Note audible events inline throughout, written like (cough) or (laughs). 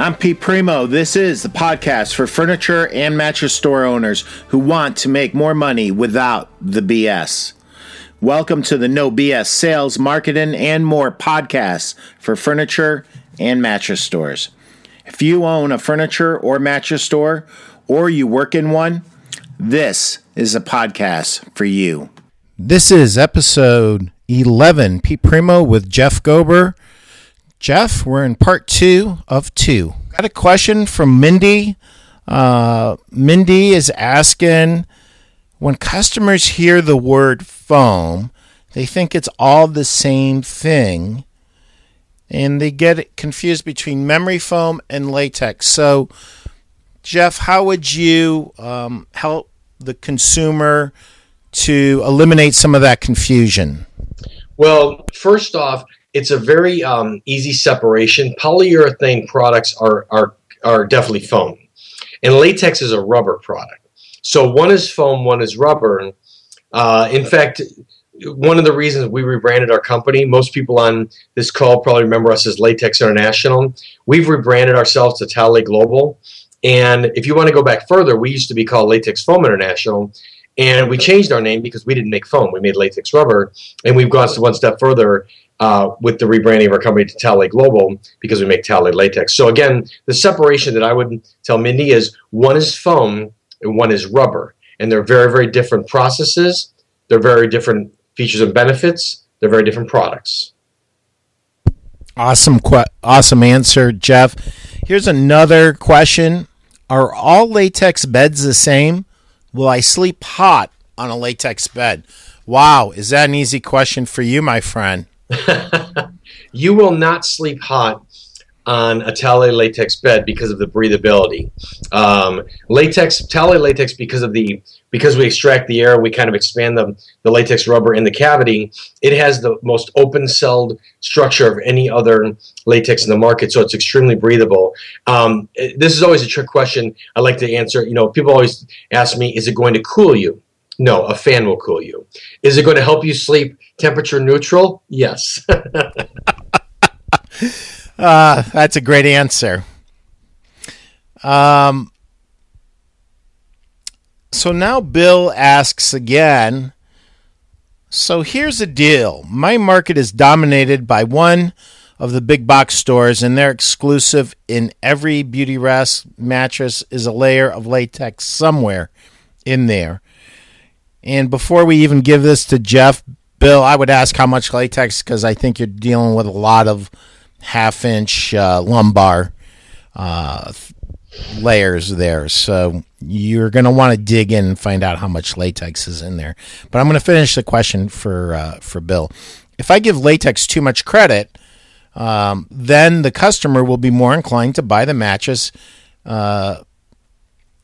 I'm Pete Primeau. This is the podcast for furniture and mattress store owners who want to make more money without the BS. Welcome to the No BS Sales, Marketing, and More podcast for furniture and mattress stores. If you own a furniture or mattress store or you work in one, this is a podcast for you. This is episode 11. Pete Primeau with Jeff Gober Jeff, we're in part two of two. Got a question from Mindy. Uh, Mindy is asking when customers hear the word foam, they think it's all the same thing and they get confused between memory foam and latex. So, Jeff, how would you um, help the consumer to eliminate some of that confusion? Well, first off, it's a very um, easy separation. Polyurethane products are, are, are definitely foam, and latex is a rubber product. So one is foam, one is rubber. Uh, in fact, one of the reasons we rebranded our company, most people on this call probably remember us as Latex International. We've rebranded ourselves to Talalay Global. And if you want to go back further, we used to be called Latex Foam International. And we changed our name because we didn't make foam. We made latex rubber. And we've gone one step further uh, with the rebranding of our company to Talalay Global because we make Talalay latex. So again, the separation that I would tell Mindy is one is foam and one is rubber, and they're very very different processes. They're very different features and benefits. They're very different products. Awesome, awesome answer, Jeff. Here's another question: Are all latex beds the same? Will I sleep hot on a latex bed? Wow, is that an easy question for you, my friend? (laughs) you will not sleep hot on a Talalay latex bed because of the breathability. Um, latex, Talalay latex, because of the because we extract the air, we kind of expand the, the latex rubber in the cavity. It has the most open celled structure of any other latex in the market, so it's extremely breathable. Um, this is always a trick question. I like to answer. You know, people always ask me, "Is it going to cool you?" No, a fan will cool you. Is it going to help you sleep temperature neutral? Yes. uh, (laughs) that's a great answer. Um, so now Bill asks again. So here's the deal my market is dominated by one of the big box stores, and they're exclusive in every Beautyrest mattress is a layer of latex somewhere in there. And before we even give this to Jeff, Bill, I would ask how much latex because I think you're dealing with a lot of half inch uh, lumbar uh, layers there. So you're going to want to dig in and find out how much latex is in there. But I'm going to finish the question for uh, for Bill. If I give latex too much credit, um, then the customer will be more inclined to buy the mattress uh,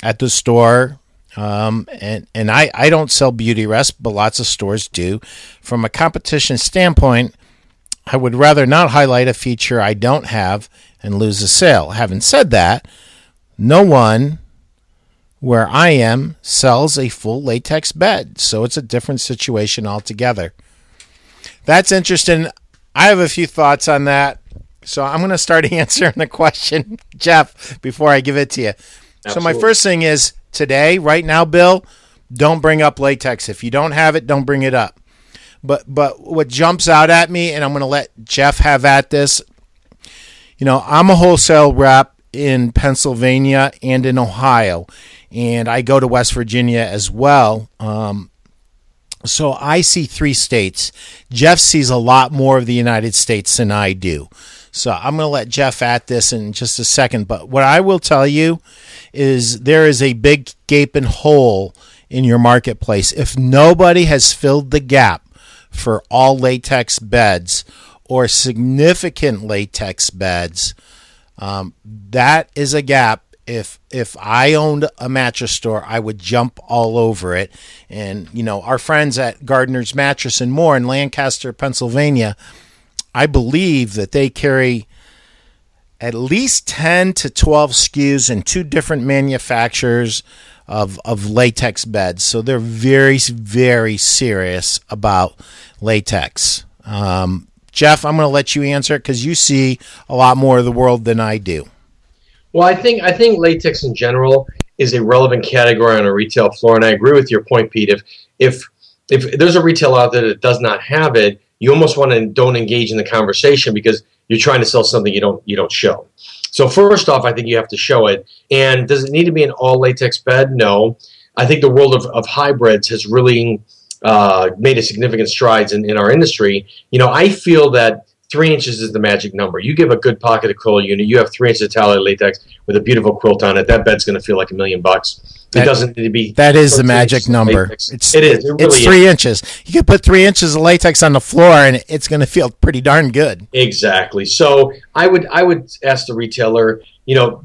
at the store um, and and I, I don't sell Beautyrest, but lots of stores do. From a competition standpoint, I would rather not highlight a feature I don't have and lose a sale. Having said that, no one where I am sells a full latex bed, so it's a different situation altogether. That's interesting. I have a few thoughts on that. So I'm going to start (laughs) answering the question, Jeff, before I give it to you. Absolutely. So my first thing is today, right now, Bill, don't bring up latex. If you don't have it, don't bring it up. But but what jumps out at me, and I'm going to let Jeff have at this. You know, I'm a wholesale rep in Pennsylvania and in Ohio, and I go to West Virginia as well. Um, so I see three states. Jeff sees a lot more of the United States than I do. So I'm going to let Jeff at this in just a second. But what I will tell you is there is a big gaping hole in your marketplace. If nobody has filled the gap for all latex beds or significant latex beds, um, that is a gap. If if I owned a mattress store, I would jump all over it. And you know, our friends at Gardner's Mattress and More in Lancaster, Pennsylvania, I believe that they carry at least 10 to 12 SKUs in two different manufacturers of, of latex beds. So they're very, very serious about latex. Um, Jeff, I'm going to let you answer it because you see a lot more of the world than I do. Well, I think I think latex in general is a relevant category on a retail floor, and I agree with your point, Pete. If if if there's a retailer out there that does not have it, you almost want to don't engage in the conversation because you're trying to sell something you don't you don't show. So first off, I think you have to show it. And does it need to be an all latex bed? No. I think the world of, of hybrids has really uh, made a significant strides in, in our industry. You know, I feel that three inches is the magic number. You give a good pocket of coil unit, you have three inches of Talalay latex with a beautiful quilt on it. That bed's going to feel like a million bucks. It doesn't need to be. That is the magic number. It's It is. It really it's is. three inches. You can put three inches of latex on the floor, and it's going to feel pretty darn good. Exactly. So I would I would ask the retailer. You know,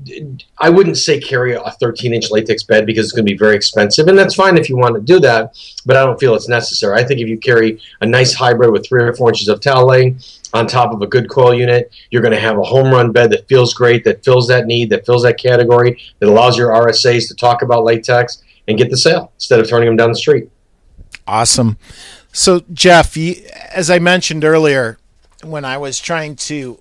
I wouldn't say carry a 13 inch latex bed because it's going to be very expensive, and that's fine if you want to do that. But I don't feel it's necessary. I think if you carry a nice hybrid with three or four inches of Talalay on top of a good coil unit, you're going to have a home run bed that feels great, that fills that need, that fills that category, that allows your RSAs to talk about latex and get the sale instead of turning them down the street. Awesome. So, Jeff, you, as I mentioned earlier, when I was trying to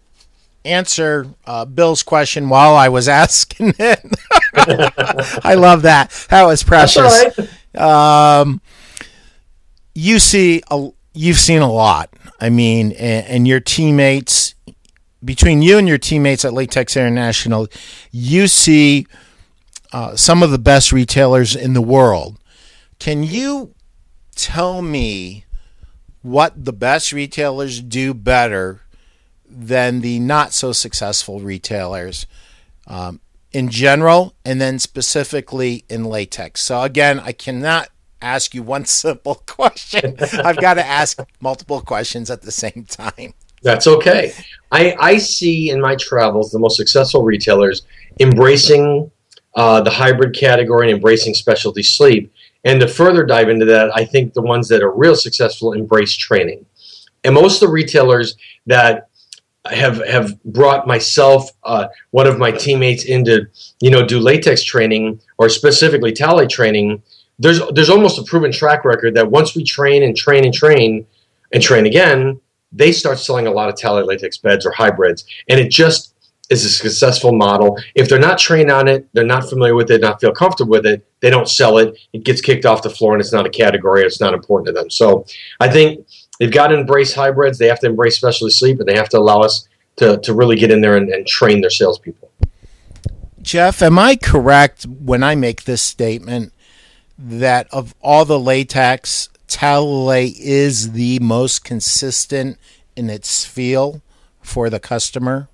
answer uh, Bill's question while I was (laughs) asking it, (laughs) I love that. That was precious. right. Um, you see, a, you've seen a lot. I mean, and, and your teammates, between you and your teammates at Latex International, you see uh, some of the best retailers in the world. Can you tell me what the best retailers do better than the not so successful retailers um, in general and then specifically in latex? So, again, I cannot ask you one (laughs) simple question. I've got to ask multiple questions at the same time. That's okay. I, I see in my travels the most successful retailers embracing uh, the hybrid category and embracing specialty sleep. And to further dive into that, I think the ones that are real successful embrace training. And most of the retailers that have have brought myself, uh, one of my teammates, into you know do latex training or specifically Talalay training. There's there's almost a proven track record that once we train and train and train and train again, they start selling a lot of Talalay latex beds or hybrids, and it just is a successful model. If they're not trained on it, they're not familiar with it, not feel comfortable with it, they don't sell it. It gets kicked off the floor, and it's not a category. It's not important to them. So I think they've got to embrace hybrids. They have to embrace specialty sleep, and they have to allow us to, to really get in there and, and train their salespeople. Jeff, am I correct when I make this statement that of all the latex, Talalay is the most consistent in its feel for the customer?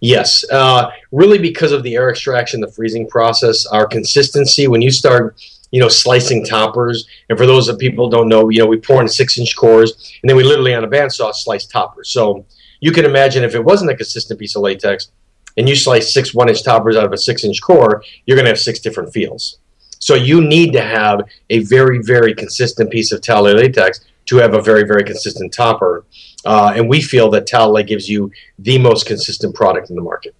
Yes, uh, really because of the air extraction, the freezing process, our consistency. When you start, you know, slicing toppers, and for those of people don't know, you know, we pour in six-inch cores, and then we literally on a bandsaw slice toppers. So you can imagine if it wasn't a consistent piece of latex, and you slice six one-inch toppers out of a six-inch core, you're going to have six different feels. So you need to have a very, very consistent piece of Talalay latex to have a very, very consistent topper. Uh, and we feel that Talalay gives you the most consistent product in the market.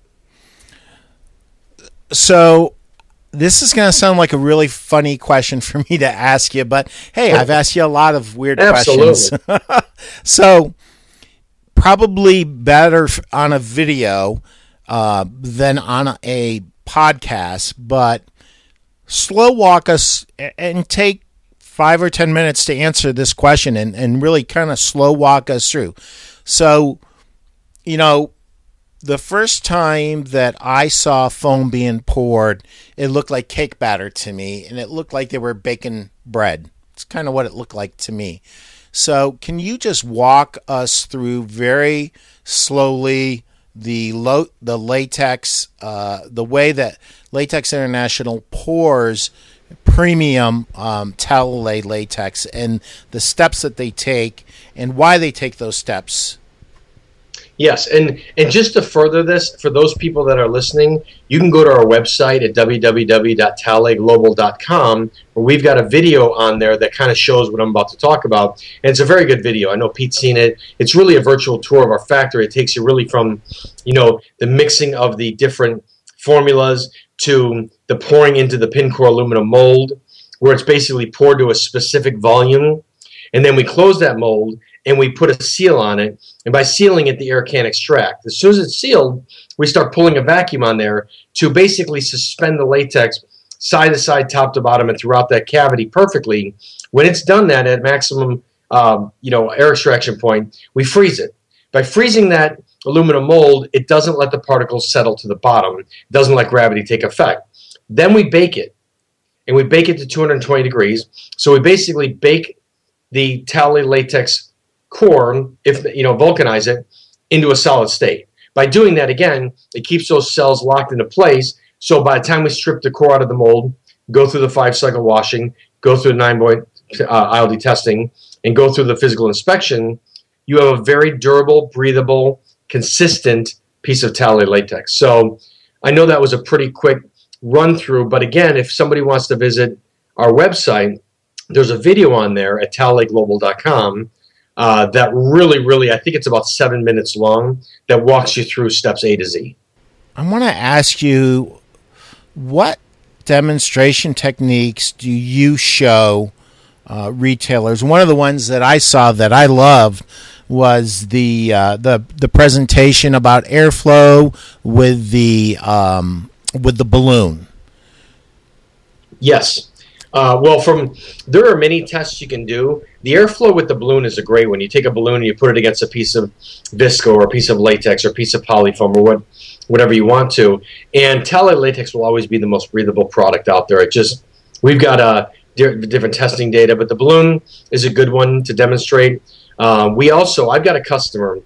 So this is going to sound like a really funny question (laughs) for me to ask you, but hey, I've asked you a lot of weird questions. (laughs) so probably better on a video uh, than on a podcast, but slow walk us and take five or ten minutes to answer this question and, and really kind of slow walk us through. So, you know, the first time that I saw foam being poured, it looked like cake batter to me, and it looked like they were baking bread. It's kind of what it looked like to me. So, can you just walk us through very slowly the lo- the latex, uh, the way that Latex International pours premium um, Talalay latex, and the steps that they take, and why they take those steps? Yes, and and just to further this, for those people that are listening, you can go to our website at www.talalayglobal.com, where we've got a video on there that kind of shows what I'm about to talk about. And it's a very good video. I know Pete's seen it. It's really a virtual tour of our factory. It takes you really from, you know, the mixing of the different formulas to the pouring into the pin core aluminum mold, where it's basically poured to a specific volume and then we close that mold and we put a seal on it. And by sealing it, the air can't extract. As soon as it's sealed, we start pulling a vacuum on there to basically suspend the latex side to side, top to bottom, and throughout that cavity perfectly. When it's done that at maximum, um, you know, air extraction point, we freeze it. By freezing that aluminum mold, it doesn't let the particles settle to the bottom. It doesn't let gravity take effect. Then we bake it, and we bake it to 220 degrees. So we basically bake the Talalay latex core, if you know, vulcanize it into a solid state. By doing that again, it keeps those cells locked into place. So by the time we strip the core out of the mold, go through the five cycle washing, go through the nine point uh, ILD testing, and go through the physical inspection, you have a very durable, breathable, consistent piece of Talalay latex. So I know that was a pretty quick run through, but again, if somebody wants to visit our website, there's a video on there at talalayglobal.com uh, that really, really, I think it's about seven minutes long that walks you through steps A to Z. I want to ask you what demonstration techniques do you show uh, retailers? One of the ones that I saw that I loved was the uh, the the presentation about airflow with the um, with the balloon. Yes. Uh, well, from there are many tests you can do. The airflow with the balloon is a great one. You take a balloon and you put it against a piece of visco or a piece of latex or a piece of polyfoam or what, whatever you want to. And Talalay latex will always be the most breathable product out there. It just we've got uh, different testing data, but the balloon is a good one to demonstrate. Uh, we also I've got a customer,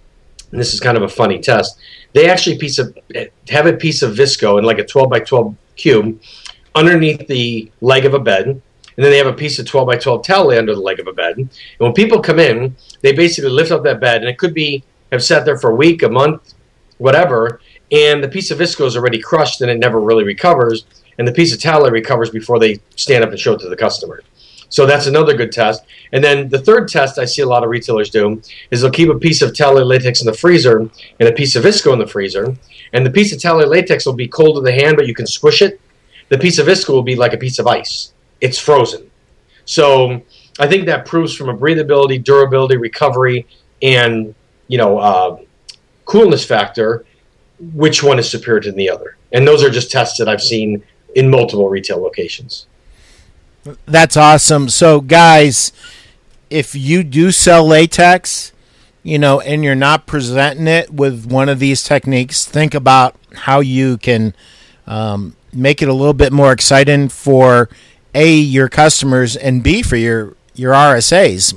and this is kind of a funny test. They actually piece of have a piece of visco in like a 12 by 12 cube underneath the leg of a bed, and then they have a piece of 12 by 12 Talalay under the leg of a bed. And when people come in, they basically lift up that bed, and it could be have sat there for a week, a month, whatever, and the piece of visco is already crushed and it never really recovers, and the piece of Talalay recovers before they stand up and show it to the customer. So that's another good test. And then the third test I see a lot of retailers do is they'll keep a piece of Talalay latex in the freezer and a piece of visco in the freezer, and the piece of Talalay latex will be cold to the hand, but you can squish it, the piece of visco will be like a piece of ice. It's frozen. So I think that proves from a breathability, durability, recovery, and you know uh, coolness factor which one is superior to the other. And those are just tests that I've seen in multiple retail locations. That's awesome. So guys, if you do sell latex, you know, and you're not presenting it with one of these techniques, think about how you can um, make it a little bit more exciting for a your customers and b for your your RSAs.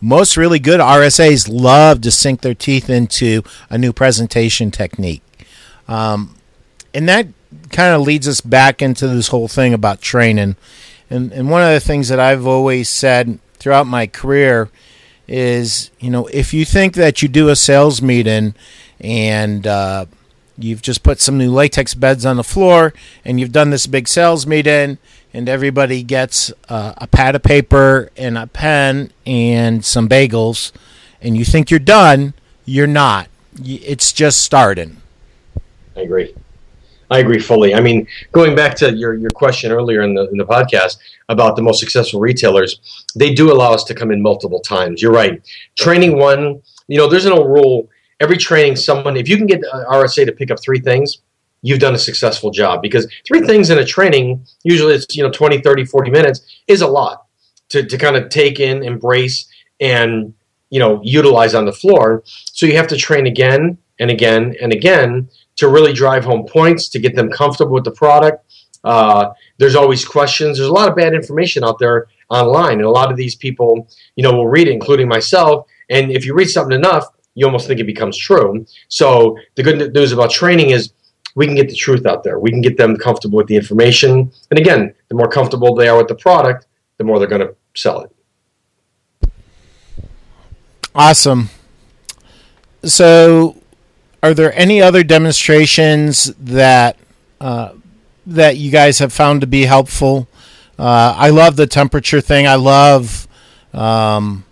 Most really good RSAs love to sink their teeth into a new presentation technique, um, and that kind of leads us back into this whole thing about training. And and one of the things that I've always said throughout my career is, you know, if you think that you do a sales meeting and uh, you've just put some new latex beds on the floor and you've done this big sales meeting and everybody gets uh, a pad of paper and a pen and some bagels and you think you're done you're not. It's just starting. I agree. I agree fully. I mean going back to your, your question earlier in the, in the podcast about the most successful retailers they do allow us to come in multiple times. You're right. Training one you know there's an old rule every training, someone, if you can get RSA to pick up three things, you've done a successful job because three things in a training, usually it's, you know, 20, 30, 40 minutes is a lot to, to kind of take in, embrace, and, you know, utilize on the floor. So you have to train again and again and again to really drive home points, to get them comfortable with the product. Uh, there's always questions. There's a lot of bad information out there online, and a lot of these people, you know, will read it, including myself. And if you read something enough, you almost think it becomes true. So the good news about training is we can get the truth out there. We can get them comfortable with the information. And again, the more comfortable they are with the product, the more they're going to sell it. Awesome. So, are there any other demonstrations that uh, that you guys have found to be helpful? Uh, I love the temperature thing. I love um,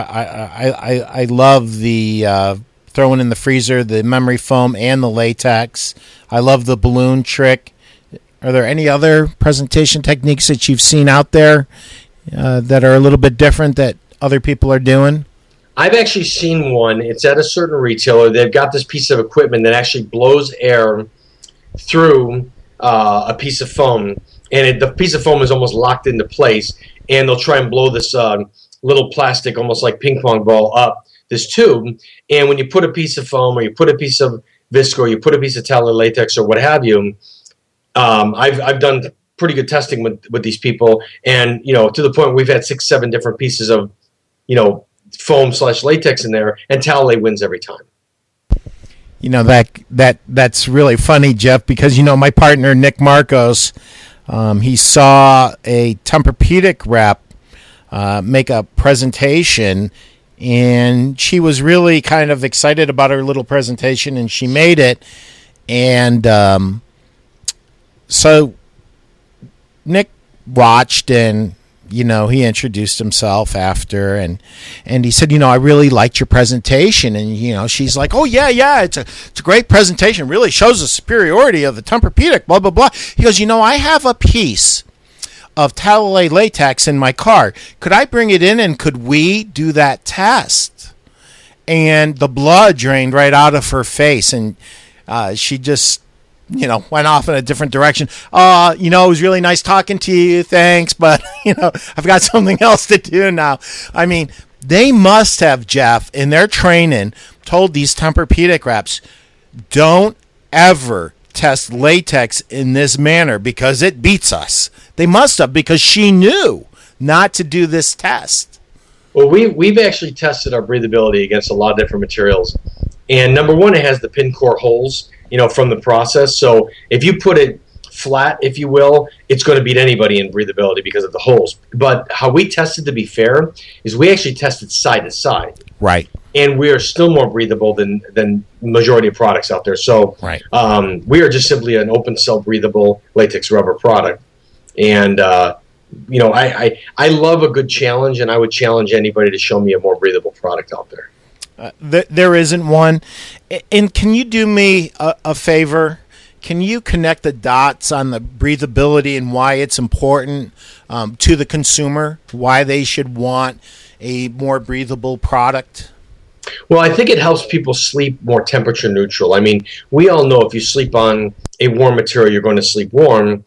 I I, I, I love the uh, throwing in the freezer, the memory foam, and the latex. I love the balloon trick. Are there any other presentation techniques that you've seen out there uh, that are a little bit different that other people are doing? I've actually seen one. It's at a certain retailer. They've got this piece of equipment that actually blows air through uh, a piece of foam, and it, the piece of foam is almost locked into place. And they'll try and blow this uh, little plastic, almost like ping pong ball, up this tube. And when you put a piece of foam or you put a piece of visco or you put a piece of Talalay latex or what have you, um, I've I've done pretty good testing with with these people, and you know to the point we've had six seven different pieces of you know foam slash latex in there, and Talalay wins every time. You know that that that's really funny, Jeff, because you know my partner Nick Marcos, um, he saw a Tempur-Pedic rep uh, make a presentation, and she was really kind of excited about her little presentation, and she made it, and um, so Nick watched and you know he introduced himself after and and he said you know i really liked your presentation. And you know she's like oh yeah yeah it's a it's a great presentation. Really shows the superiority of the tempur-pedic blah blah blah. He goes you know i have a piece of Talalay latex in my car could i bring it in and could we do that test and the blood drained right out of her face and uh, she just you know, went off in a different direction. Uh, you know, it was really nice talking to you. Thanks, (laughs) but you know, I've got something (laughs) else to do now. I mean, they must have Jeff in their training told these Tempur-Pedic reps, don't ever test latex in this manner because it beats us. They must have because she knew not to do this test. Well, we we've actually tested our breathability against a lot of different materials, and number one, it has the pin core holes you know, from the process. So if you put it flat, if you will, it's going to beat anybody in breathability because of the holes. But how we tested, to be fair, is we actually tested side to side. Right. And we are still more breathable than than majority of products out there. So right. um, we are just simply an open cell breathable latex rubber product. And uh, you know, I, I I love a good challenge, and I would challenge anybody to show me a more breathable product out there. Uh, th- there isn't one. And can you do me a, a, favor? Can you connect the dots on the breathability and why it's important um, to the consumer? Why they should want a more breathable product? Well, I think it helps people sleep more temperature neutral. I mean, we all know if you sleep on a warm material, you're going to sleep warm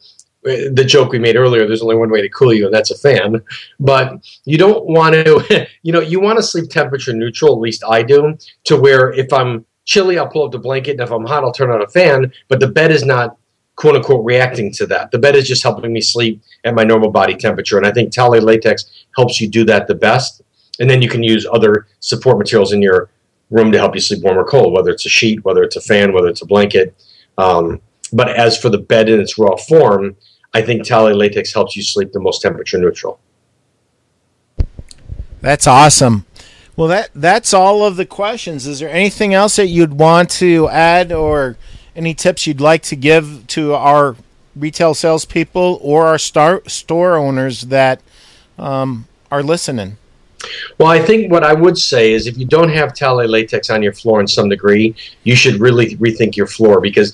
the joke we made earlier there's only one way to cool you and that's a fan. But you don't want to (laughs) you know you want to sleep temperature neutral at least i do to where if i'm chilly i'll pull up the blanket and if i'm hot i'll turn on a fan but the bed is not quote unquote reacting to that. The bed is just helping me sleep at my normal body temperature and i think Talalay latex helps you do that the best. And then you can use other support materials in your room to help you sleep warm or cold whether it's a sheet whether it's a fan whether it's a blanket. Um, but as for the bed in its raw form I think Talalay latex helps you sleep the most temperature neutral. That's awesome. Well, that that's all of the questions. Is there anything else that you'd want to add, or any tips you'd like to give to our retail salespeople or our star, store owners that um, are listening? Well, I think what I would say is if you don't have Talalay latex on your floor in some degree, you should really rethink your floor because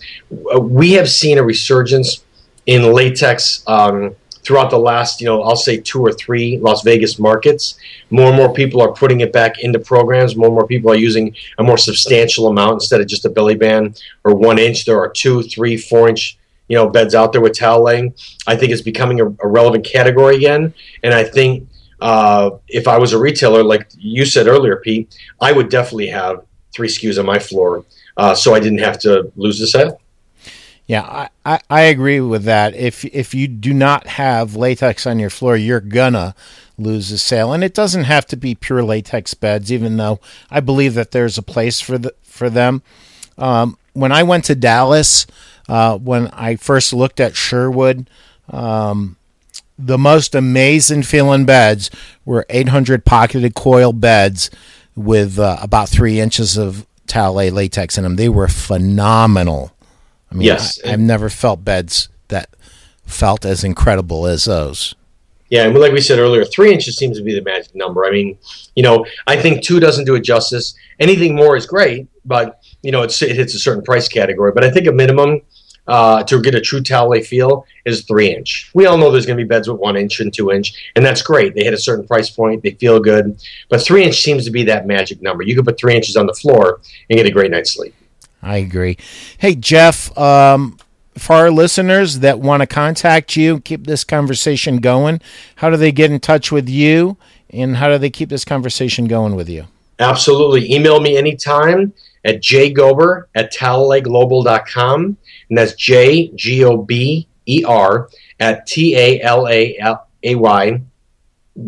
uh, we have seen a resurgence in latex um, throughout the last, you know, I'll say two or three Las Vegas markets. More and more people are putting it back into programs. More and more people are using a more substantial amount instead of just a belly band or one inch. There are two, three, four inch, you know, beds out there with Talalay. I think it's becoming a, a relevant category again. And I think uh, if I was a retailer, like you said earlier, Pete, I would definitely have three SKUs on my floor uh, so I didn't have to lose the sale. Yeah, I, I, I, agree with that. If if you do not have latex on your floor, you're gonna lose the sale, and it doesn't have to be pure latex beds. Even though I believe that there's a place for the for them. Um, when I went to Dallas, uh, when I first looked at Sherwood, um, the most amazing feeling beds were 800 pocketed coil beds with uh, about three inches of Talalay latex in them. They were phenomenal. I mean, yes. I, have never felt beds that felt as incredible as those. Yeah, and like we said earlier, three inches seems to be the magic number. I mean, you know, I think two doesn't do it justice. Anything more is great, but you know, it hits a certain price category. But I think a minimum uh, to get a true Talalay feel is three inch. We all know there's going to be beds with one inch and two inch, and that's great. They hit a certain price point, they feel good, but three inch seems to be that magic number. You can put three inches on the floor and get a great night's sleep. I agree. Hey, Jeff, um, for our listeners that want to contact you, and keep this conversation going, how do they get in touch with you and how do they keep this conversation going with you? Absolutely. Email me anytime at jgober at talalayglobal.com. And that's J G O B E R at T A L A A Y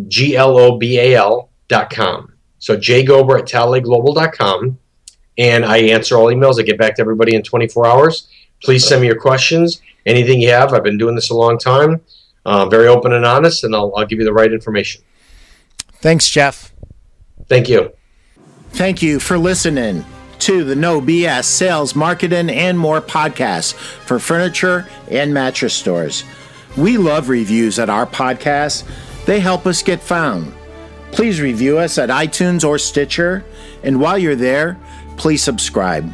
G L O B A L dot com. So jgober at talalayglobal.com. And I answer all emails. I get back to everybody in 24 hours. Please send me your questions. Anything you have. I've been doing this a long time. Uh, very open and honest, and I'll, I'll give you the right information. Thanks, Jeff. Thank you. Thank you for listening to the No BS Sales, Marketing, and More podcast for furniture and mattress stores. We love reviews at our podcast, they help us get found. Please review us at iTunes or Stitcher, and while you're there, please subscribe.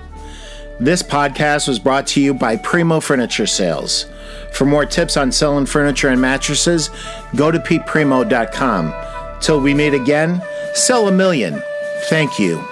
This podcast was brought to you by Primeau Furniture Sales. For more tips on selling furniture and mattresses, go to peteprimeau.com. Till we meet again, sell a million. Thank you.